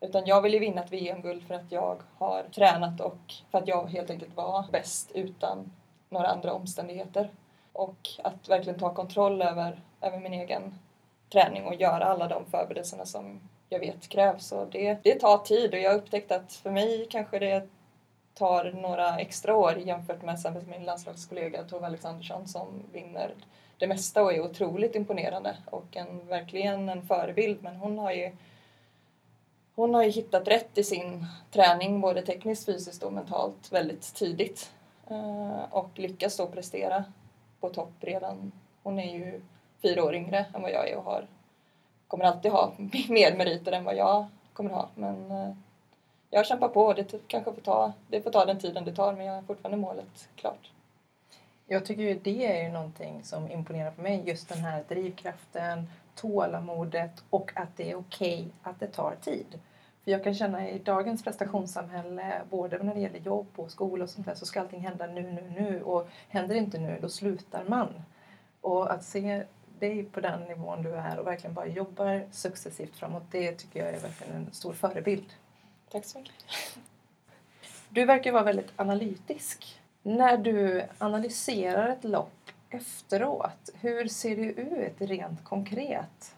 Speaker 1: Utan jag vill ju vinna ett VM-guld för att jag har tränat och för att jag helt enkelt var bäst utan några andra omständigheter. Och att verkligen ta kontroll över, över min egen träning och göra alla de förberedelserna som jag vet krävs. Och det, det tar tid och jag har upptäckt att för mig kanske det tar några extra år jämfört med exempelvis min landslagskollega Tove Alexandersson som vinner det mesta och är otroligt imponerande och en, verkligen en förebild men hon har ju hon har ju hittat rätt i sin träning, både tekniskt, fysiskt och mentalt, väldigt tidigt. Eh, och lyckas då prestera på topp redan. Hon är ju fyra år yngre än vad jag är och har, kommer alltid ha mer meriter än vad jag kommer ha. Men eh, jag kämpar på och det kanske får ta, det får ta den tiden det tar men jag har fortfarande målet klart.
Speaker 3: Jag tycker ju det är ju någonting som imponerar på mig. Just den här drivkraften, tålamodet och att det är okej okay att det tar tid. För jag kan känna i dagens prestationssamhälle, både när det gäller jobb och skola och sånt där, så ska allting hända nu, nu, nu. Och händer det inte nu, då slutar man. Och att se dig på den nivån du är och verkligen bara jobbar successivt framåt, det tycker jag är verkligen en stor förebild.
Speaker 1: Tack så mycket.
Speaker 3: Du verkar vara väldigt analytisk. När du analyserar ett lopp efteråt, hur ser det ut rent konkret?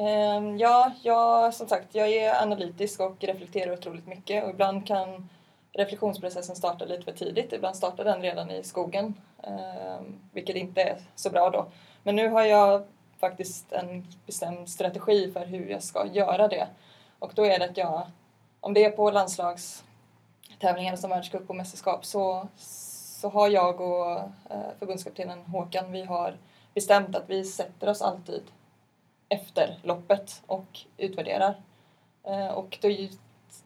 Speaker 1: Ehm, ja, jag, som sagt, jag är analytisk och reflekterar otroligt mycket och ibland kan reflektionsprocessen starta lite för tidigt. Ibland startar den redan i skogen, ehm, vilket inte är så bra då. Men nu har jag faktiskt en bestämd strategi för hur jag ska göra det. Och då är det att jag, om det är på landslagstävlingar som världscup och mästerskap så, så har jag och eh, förbundskaptenen Håkan, vi har bestämt att vi sätter oss alltid efter loppet och utvärderar. Eh, och då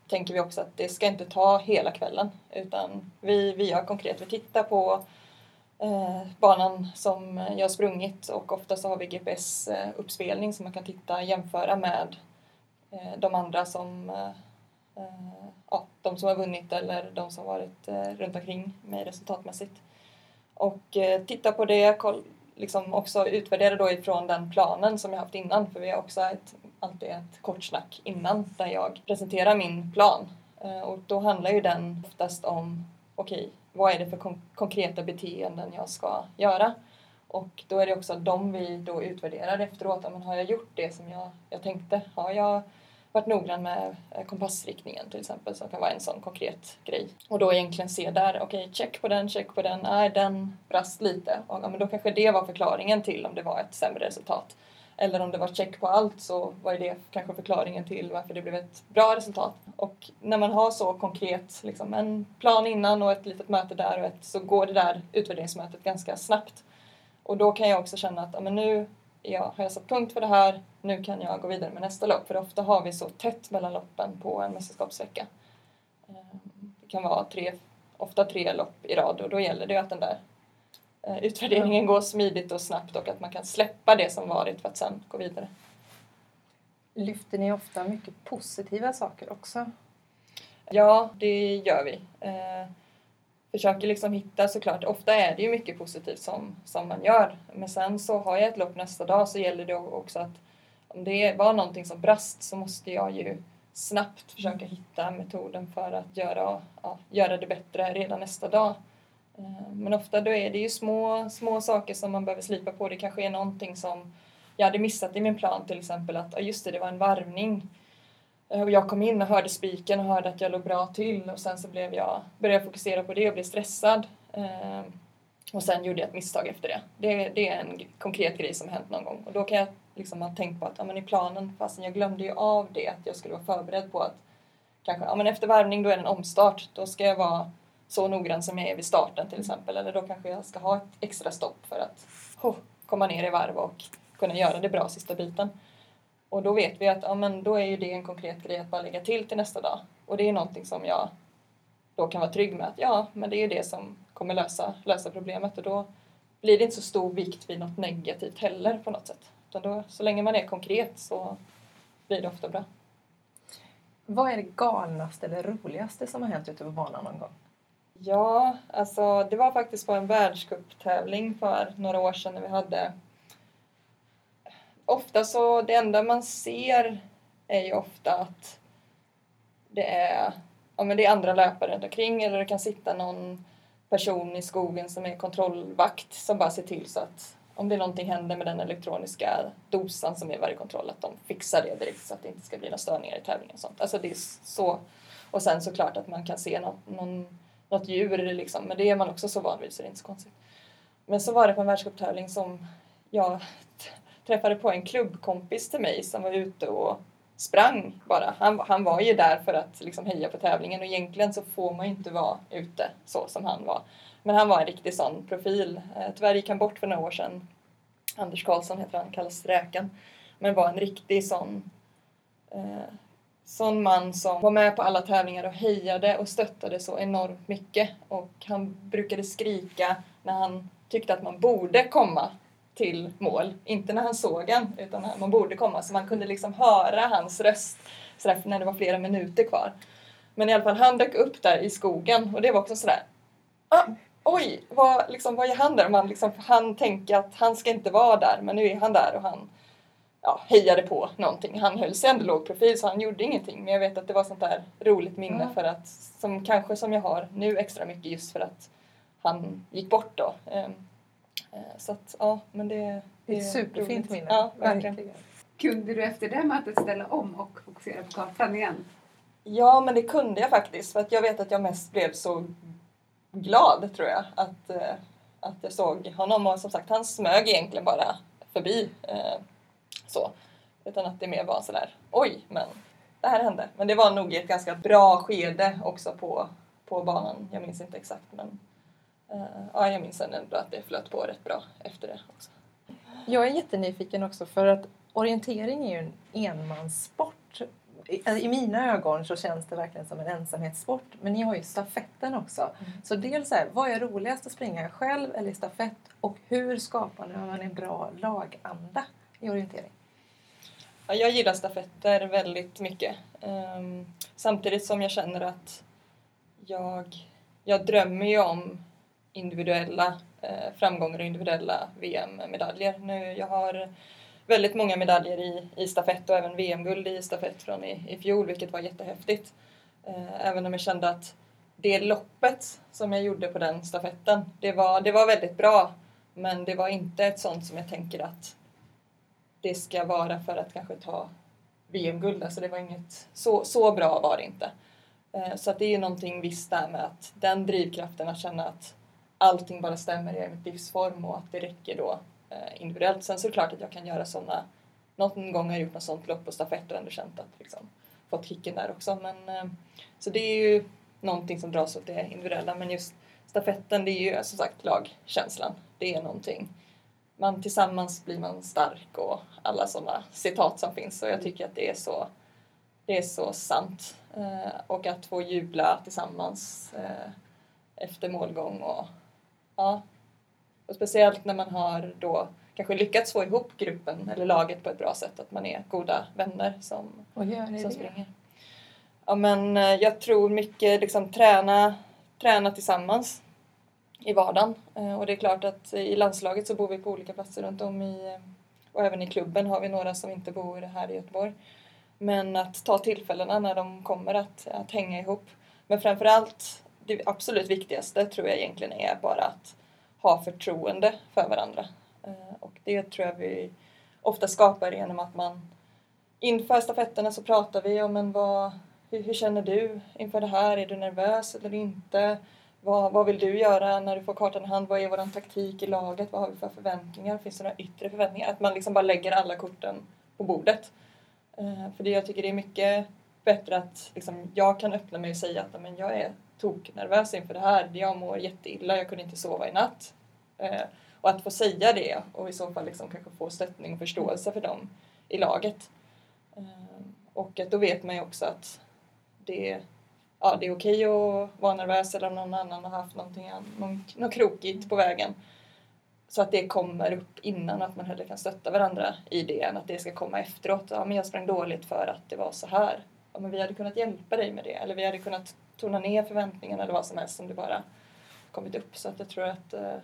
Speaker 1: tänker vi också att det ska inte ta hela kvällen utan vi, vi gör konkret. Vi tittar på eh, banan som jag har sprungit och ofta så har vi GPS-uppspelning eh, som man kan titta och jämföra med eh, de andra som eh, ja, de som har vunnit eller de som varit runt omkring mig resultatmässigt. Och titta på det, liksom också utvärdera då ifrån den planen som jag haft innan för vi har också ett, alltid ett kort snack innan där jag presenterar min plan. Eh, och då handlar ju den oftast om okej, okay, vad är det för kon konkreta beteenden jag ska göra? Och då är det också de vi då utvärderar efteråt. Men har jag gjort det som jag, jag tänkte? Har jag varit noggrann med eh, kompassriktningen till exempel som kan vara en sån konkret grej. Och då egentligen se där, okej okay, check på den, check på den, nej den brast lite. Och, ja, men då kanske det var förklaringen till om det var ett sämre resultat. Eller om det var check på allt så var det kanske förklaringen till varför det blev ett bra resultat. Och när man har så konkret, liksom en plan innan och ett litet möte där och ett, så går det där utvärderingsmötet ganska snabbt. Och då kan jag också känna att ja, men nu ja, har jag satt punkt för det här, nu kan jag gå vidare med nästa lopp. För ofta har vi så tätt mellan loppen på en mästerskapsvecka. Ehm, det kan vara tre, ofta tre lopp i rad och då gäller det att den där eh, utvärderingen går smidigt och snabbt och att man kan släppa det som varit för att sen gå vidare.
Speaker 3: Lyfter ni ofta mycket positiva saker också?
Speaker 1: Ja, det gör vi. Försöker liksom hitta såklart, ofta är det ju mycket positivt som, som man gör. Men sen så har jag ett lopp nästa dag så gäller det också att om det var någonting som brast så måste jag ju snabbt försöka hitta metoden för att göra, ja, göra det bättre redan nästa dag. Eh, men ofta då är det ju små, små saker som man behöver slipa på. Det kanske är någonting som jag hade missat i min plan till exempel att just det, det var en varvning och jag kom in och hörde spiken och hörde att jag låg bra till och sen så blev jag, började jag fokusera på det och blev stressad. Ehm, och sen gjorde jag ett misstag efter det. det. Det är en konkret grej som hänt någon gång. Och då kan jag liksom ha tänkt på att ja, men i planen, fastän jag glömde ju av det, att jag skulle vara förberedd på att kanske, ja, men efter värvning då är det en omstart. Då ska jag vara så noggrann som jag är vid starten till exempel. Eller då kanske jag ska ha ett extra stopp för att oh, komma ner i varv och kunna göra det bra sista biten. Och då vet vi att ja, men då är ju det en konkret grej att bara lägga till till nästa dag. Och det är någonting som jag då kan vara trygg med att ja, men det är det som kommer lösa, lösa problemet och då blir det inte så stor vikt vid något negativt heller på något sätt. Utan då, så länge man är konkret så blir det ofta bra.
Speaker 3: Vad är det galnaste eller roligaste som har hänt ute på banan någon gång?
Speaker 1: Ja, alltså det var faktiskt på en världscuptävling för några år sedan när vi hade ofta så, det enda man ser är ju ofta att det är, ja, men det är andra löpare runt omkring eller det kan sitta någon person i skogen som är kontrollvakt som bara ser till så att om det är någonting händer med den elektroniska dosan som är i varje kontroll att de fixar det direkt så att det inte ska bli några störningar i tävlingen och sånt. Alltså det är så. Och sen såklart att man kan se något, någon, något djur liksom, men det är man också så van vid så det är inte så konstigt. Men så var det på en världscuptävling som jag träffade på en klubbkompis till mig som var ute och sprang bara. Han, han var ju där för att liksom heja på tävlingen och egentligen så får man ju inte vara ute så som han var. Men han var en riktig sån profil. Eh, tyvärr gick han bort för några år sedan. Anders Karlsson heter han, kallas Räkan. Men var en riktig sån eh, sån man som var med på alla tävlingar och hejade och stöttade så enormt mycket. Och han brukade skrika när han tyckte att man borde komma till mål. Inte när han såg en, utan när man borde komma. Så man kunde liksom höra hans röst sådär, när det var flera minuter kvar. Men i alla fall, han dök upp där i skogen och det var också sådär ah, Oj, vad, liksom, vad är han där? Man liksom, han tänker att han ska inte vara där, men nu är han där och han ja, hejade på någonting. Han höll sig ändå låg profil så han gjorde ingenting. Men jag vet att det var sånt där roligt minne mm. för att, som kanske som jag har nu extra mycket just för att han gick bort då. Uh, så att ja, men det,
Speaker 3: det är ett superfint minne.
Speaker 1: Ja, verkligen.
Speaker 2: Kunde du efter det mötet ställa om och fokusera på kartan igen?
Speaker 1: Ja, men det kunde jag faktiskt. För att jag vet att jag mest blev så glad, tror jag, att, uh, att jag såg honom. Och som sagt, han smög egentligen bara förbi. Uh, så. Utan att det mer var sådär, oj, men det här hände. Men det var nog ett ganska bra skede också på, på banan. Jag minns inte exakt men ja, jag minns ändå att det flöt på rätt bra efter det också.
Speaker 3: Jag är jättenyfiken också för att orientering är ju en enmanssport. I, I mina ögon så känns det verkligen som en ensamhetssport. Men ni har ju stafetten också. Mm. Så dels är vad är roligast att springa själv eller i stafett och hur skapar man en bra laganda i orientering?
Speaker 1: Ja, jag gillar stafetter väldigt mycket. Um, samtidigt som jag känner att jag, jag drömmer ju om individuella eh, framgångar och individuella VM-medaljer. Nu, jag har väldigt många medaljer i, i stafett och även VM-guld i stafett från i, i fjol, vilket var jättehäftigt. Eh, även om jag kände att det loppet som jag gjorde på den stafetten, det var, det var väldigt bra. Men det var inte ett sånt som jag tänker att det ska vara för att kanske ta VM-guld. Alltså det var inget, så, så bra var det inte. Eh, så att det är ju någonting visst där med att den drivkraften att känna att allting bara stämmer, i mitt livsform och att det räcker då eh, individuellt. Sen så är det klart att jag kan göra sådana, någon gång har jag gjort något sånt lopp på stafett och ändå känt att liksom fått kicken där också. Men, eh, så det är ju någonting som dras åt det individuella men just stafetten det är ju som sagt lagkänslan. Det är någonting man tillsammans blir man stark och alla sådana citat som finns och jag tycker att det är så, det är så sant. Eh, och att få jubla tillsammans eh, efter målgång och ja. Och speciellt när man har då kanske lyckats få ihop gruppen eller laget på ett bra sätt, att man är goda vänner som,
Speaker 3: och gör
Speaker 1: som springer. Ja men eh, jag tror mycket liksom träna, träna tillsammans i vardagen. Eh, och det är klart att i landslaget så bor vi på olika platser runt om i och även i klubben har vi några som inte bor här i Göteborg. Men att ta tillfällena när de kommer att, att hänga ihop. Men framförallt, det absolut viktigaste tror jag egentligen är bara att ha förtroende för varandra. Eh, och det tror jag vi ofta skapar genom att man inför stafetterna så pratar vi om en vad, hur, hur känner du inför det här? Är du nervös eller inte? Vad, vad vill du göra när du får kartan i hand? Vad är vår taktik i laget? Vad har vi för förväntningar? Finns det några yttre förväntningar? Att man liksom bara lägger alla korten på bordet. Eh, för det jag tycker det är mycket bättre att liksom, jag kan öppna mig och säga att men jag är toknervös inför det här. Jag mår jätteilla, jag kunde inte sova i natt. Eh, och att få säga det och i så fall liksom kanske få stöttning och förståelse för dem i laget. Eh, och att då vet man ju också att det ja, det är okej att vara nervös eller om någon annan har haft någonting, någon, något krokigt på vägen. Så att det kommer upp innan att man hellre kan stötta varandra i det än att det ska komma efteråt. Ja, men jag sprang dåligt för att det var så här. Ja, men vi hade kunnat hjälpa dig med det. Eller vi hade kunnat tona ner förväntningarna eller vad som helst om det bara kommit upp. Så att jag tror att eh,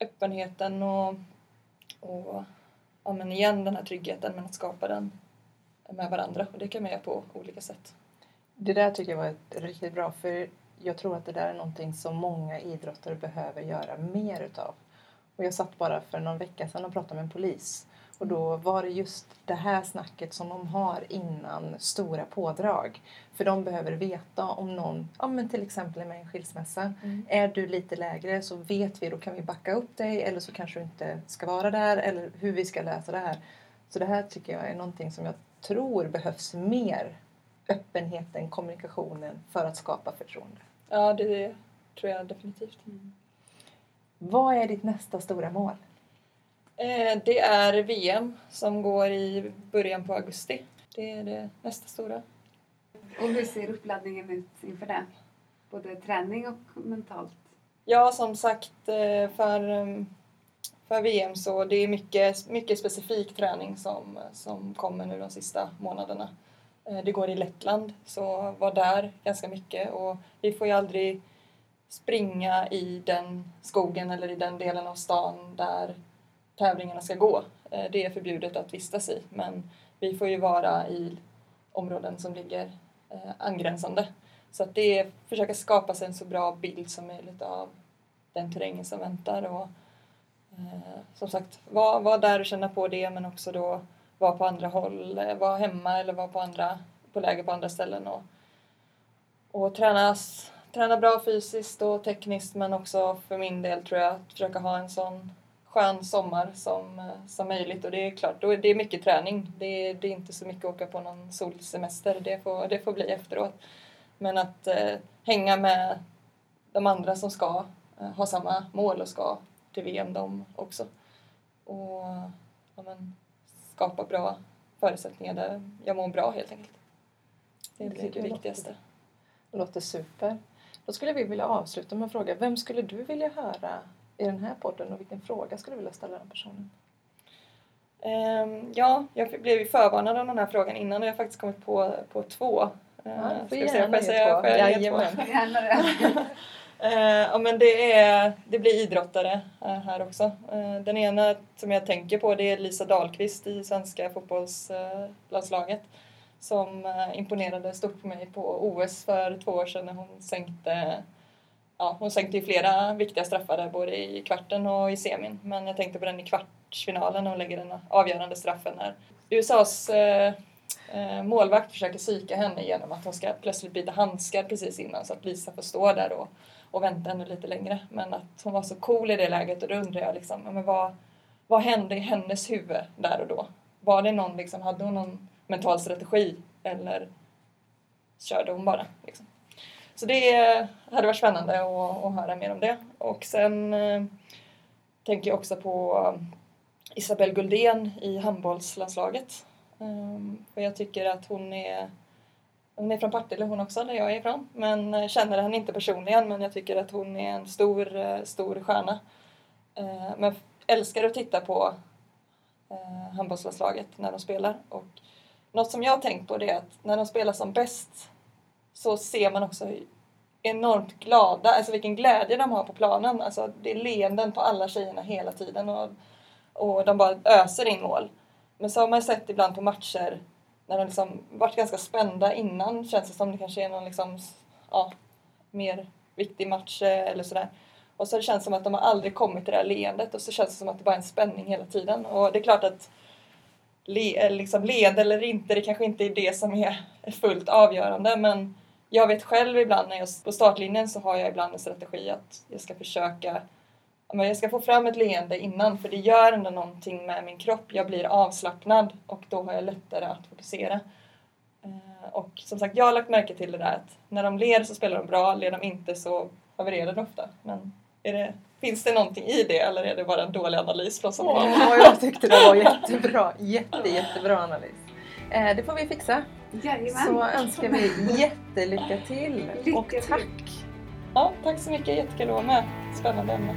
Speaker 1: öppenheten och, och ja, men igen den här tryggheten men att skapa den med varandra. Och det kan man göra på olika sätt.
Speaker 3: Det där tycker jag var ett riktigt bra för jag tror att det där är någonting som många idrottare behöver göra mer utav. Och jag satt bara för någon vecka sedan och pratade med en polis och då var det just det här snacket som de har innan stora pådrag. För de behöver veta om någon, ja men till exempel med en skilsmässa, mm. är du lite lägre så vet vi, då kan vi backa upp dig eller så kanske du inte ska vara där eller hur vi ska lösa det här. Så det här tycker jag är någonting som jag tror behövs mer öppenheten, kommunikationen för att skapa förtroende?
Speaker 1: Ja, det tror jag definitivt.
Speaker 3: Vad är ditt nästa stora mål?
Speaker 1: Eh, det är VM som går i början på augusti. Det är det nästa stora.
Speaker 2: Och hur ser uppladdningen ut inför det? Både träning och mentalt?
Speaker 1: Ja, som sagt eh, för, eh, för VM så det är mycket, mycket specifik träning som, som kommer nu de sista månaderna. Det går i Lettland, så var där ganska mycket och vi får ju aldrig springa i den skogen eller i den delen av stan där tävlingarna ska gå. Eh, det är förbjudet att vistas i men vi får ju vara i områden som ligger eh, angränsande. Så att det är försöka skapa sig en så bra bild som möjligt av den terrängen som väntar. Och, eh, som sagt, vara var där och känna på det men också då vara på andra håll, eh, vara hemma eller vara på, andra, på läger på andra ställen. Och, och tränas, träna bra fysiskt och tekniskt men också för min del tror jag att försöka ha en sån skön sommar som, eh, som möjligt. Och det är klart, då är det mycket träning. Det är, det är inte så mycket att åka på någon solsemester. Det får, det får bli efteråt. Men att eh, hänga med de andra som ska eh, ha samma mål och ska till VM de också. Och ja, men, skapa bra förutsättningar där jag mår bra helt enkelt. Det är det, det viktigaste.
Speaker 3: Det låter super. Då skulle vi vilja avsluta med att fråga, vem skulle du vilja höra i den här podden och vilken fråga skulle du vilja ställa den personen?
Speaker 1: Um, ja, jag blev ju förvarnad om den här frågan innan och jag har faktiskt kommit på, på två
Speaker 3: Ja, du får gärna ge två. Jajamän.
Speaker 1: ja, men det, är, det blir idrottare eh, här också. Eh, den ena som jag tänker på det är Lisa Dahlqvist i svenska fotbollslandslaget som eh, imponerade stort på mig på OS för två år sedan när hon sänkte Ja, hon sänkte ju flera viktiga straffar där, både i kvarten och i semin. Men jag tänkte på den i kvartsfinalen när hon lägger den avgörande straffen när USAs eh, eh, målvakt försöker psyka henne genom att hon ska plötsligt byta handskar precis innan så att Lisa får stå där och, och vänta ännu lite längre. Men att hon var så cool i det läget och då undrar jag liksom, men vad, vad hände i hennes huvud där och då? Var det någon, liksom, hade hon någon mental strategi eller körde hon bara? Liksom? Så det hade varit spännande att, att höra mer om det. Och sen eh, tänker jag också på eh, Isabelle Guldén i handbollslandslaget eh, för jag tycker att hon är hon är från Partille hon också, där jag är ifrån. Men känner henne inte personligen men jag tycker att hon är en stor, stor stjärna. Men älskar att titta på handbollslandslaget när de spelar. Och något som jag har tänkt på det är att när de spelar som bäst så ser man också enormt glada, alltså vilken glädje de har på planen. Alltså det är leenden på alla tjejerna hela tiden och, och de bara öser in mål. Men så har man sett ibland på matcher när de liksom varit ganska spända innan känns det som det kanske är någon liksom, ja, mer viktig match eh, eller sådär. Och så det känns det som att de har aldrig kommit till det här leendet och så känns det som att det bara är en spänning hela tiden. Och det är klart att le, liksom led eller inte, det kanske inte är det som är fullt avgörande men jag vet själv ibland när jag på startlinjen så har jag ibland en strategi att jag ska försöka jag ska få fram ett leende innan för det gör ändå någonting med min kropp. Jag blir avslappnad och då har jag lättare att fokusera. Eh, och som sagt, jag har lagt märke till det där att när de ler så spelar de bra, ler de inte så havererar det ofta. Men det, finns det någonting i det eller är det bara en dålig analys från
Speaker 3: som jag tyckte det var jättebra. Jätte, jättebra analys. Eh, det får vi fixa.
Speaker 2: Jajamän.
Speaker 3: Så önskar vi jättelycka till.
Speaker 2: Lycka
Speaker 3: och tack!
Speaker 1: Ja, tack så mycket. Jättekul att vara med. Spännande ämne.